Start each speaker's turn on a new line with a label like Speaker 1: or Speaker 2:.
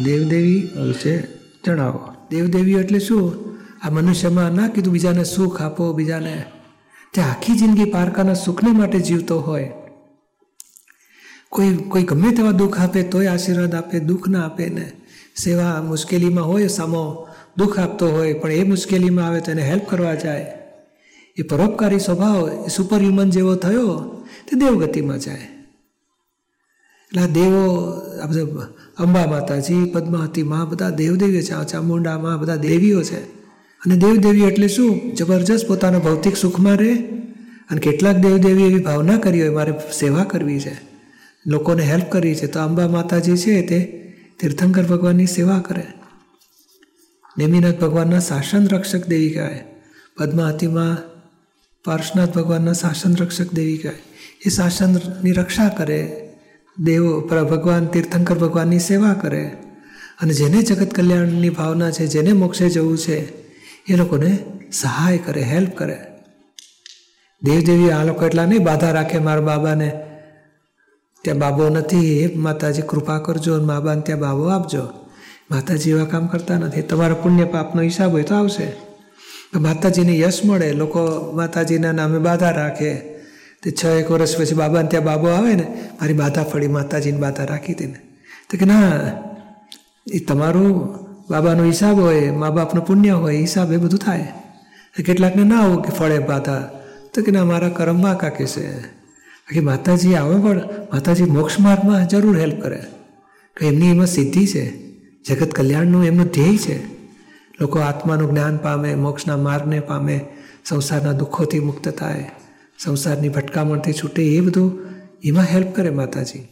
Speaker 1: દેવદેવી વિશે જણાવો. દેવદેવીઓ એટલે શું? આ મનુષ્યમાં ના કીધું બીજાને સુખ આપો, બીજાને તે આખી જિંદગી પારકાના સુખને માટે જીવતો હોય. કોઈ કોઈ ગમે તેવા દુઃખ આપે તોય આશીર્વાદ આપે, દુઃખ ના આપે ને. સેવા મુશ્કેલીમાં હોય, સામો દુઃખ આપતો હોય, પણ એ મુશ્કેલીમાં આવે તો એને હેલ્પ કરવા જાય. એ પરોપકારી સ્વભાવ, એ સુપર હ્યુમન જેવો થયો, તે દેવગતિમાં જાય. એટલે દેવો આ અંબા માતાજી, પદ્માવતી માં, બધા દેવદેવીઓ છે. ચામુંડા માં બધા દેવીઓ છે. અને દેવદેવી એટલે શું? જબરજસ્ત પોતાના ભૌતિક સુખમાં રહે અને કેટલાક દેવદેવી એવી ભાવના કરી હોય, મારે સેવા કરવી છે. લોકોને હેલ્પ કરવી છે. તો અંબા માતાજી છે તે તીર્થંકર ભગવાનની સેવા કરે. નેમિનાથ ભગવાનના શાસન રક્ષક દેવી કહેવાય. પદ્માવતીમાં પાર્શનાથ ભગવાનના શાસન રક્ષક દેવી કહેવાય. એ શાસનની રક્ષા કરે. દેવો ભગવાન તીર્થંકર ભગવાનની સેવા કરે. અને જેને જગત કલ્યાણની ભાવના છે, જેને મોક્ષે જવું છે, એ લોકોને સહાય કરે, હેલ્પ કરે. દેવદેવી આ લોકો એટલા નહીં બાધા રાખે મારા બાબાને. ત્યાં બાબો નથી, એ માતાજી કૃપા કરજો અને મા બાને ત્યાં બાબો આપજો. માતાજી એવા કામ કરતા નથી. તમારા પુણ્ય પાપનો હિસાબ હોય તો આવશે. માતાજીને યશ મળે, લોકો માતાજીના નામે બાધા રાખે. તે છ એક વર્ષ પછી બાબાને ત્યાં બાબો આવે ને, મારી બાધા ફળી માતાજીને બાધા રાખી હતી ને. તો કે ના, એ તમારું બાબાનો હિસાબ હોય, મા બાપનું પુણ્ય હોય હિસાબ એ બધું થાય. કેટલાકને ના આવું કે ફળે બાધા તો કે ના, મારા કરમમાં કાકે છે. બાકી માતાજી આવે પણ માતાજી મોક્ષ માર્ગમાં જરૂર હેલ્પ કરે. કે એમની એમાં સિદ્ધિ છે. જગત કલ્યાણનું એમનું ધ્યેય છે. લોકો આત્માનું જ્ઞાન પામે, મોક્ષના માર્ગને પામે, સંસારના દુઃખોથી મુક્ત થાય. સંસારની ભટકામણથી છૂટે એ બધું એમાં હેલ્પ કરે માતાજી.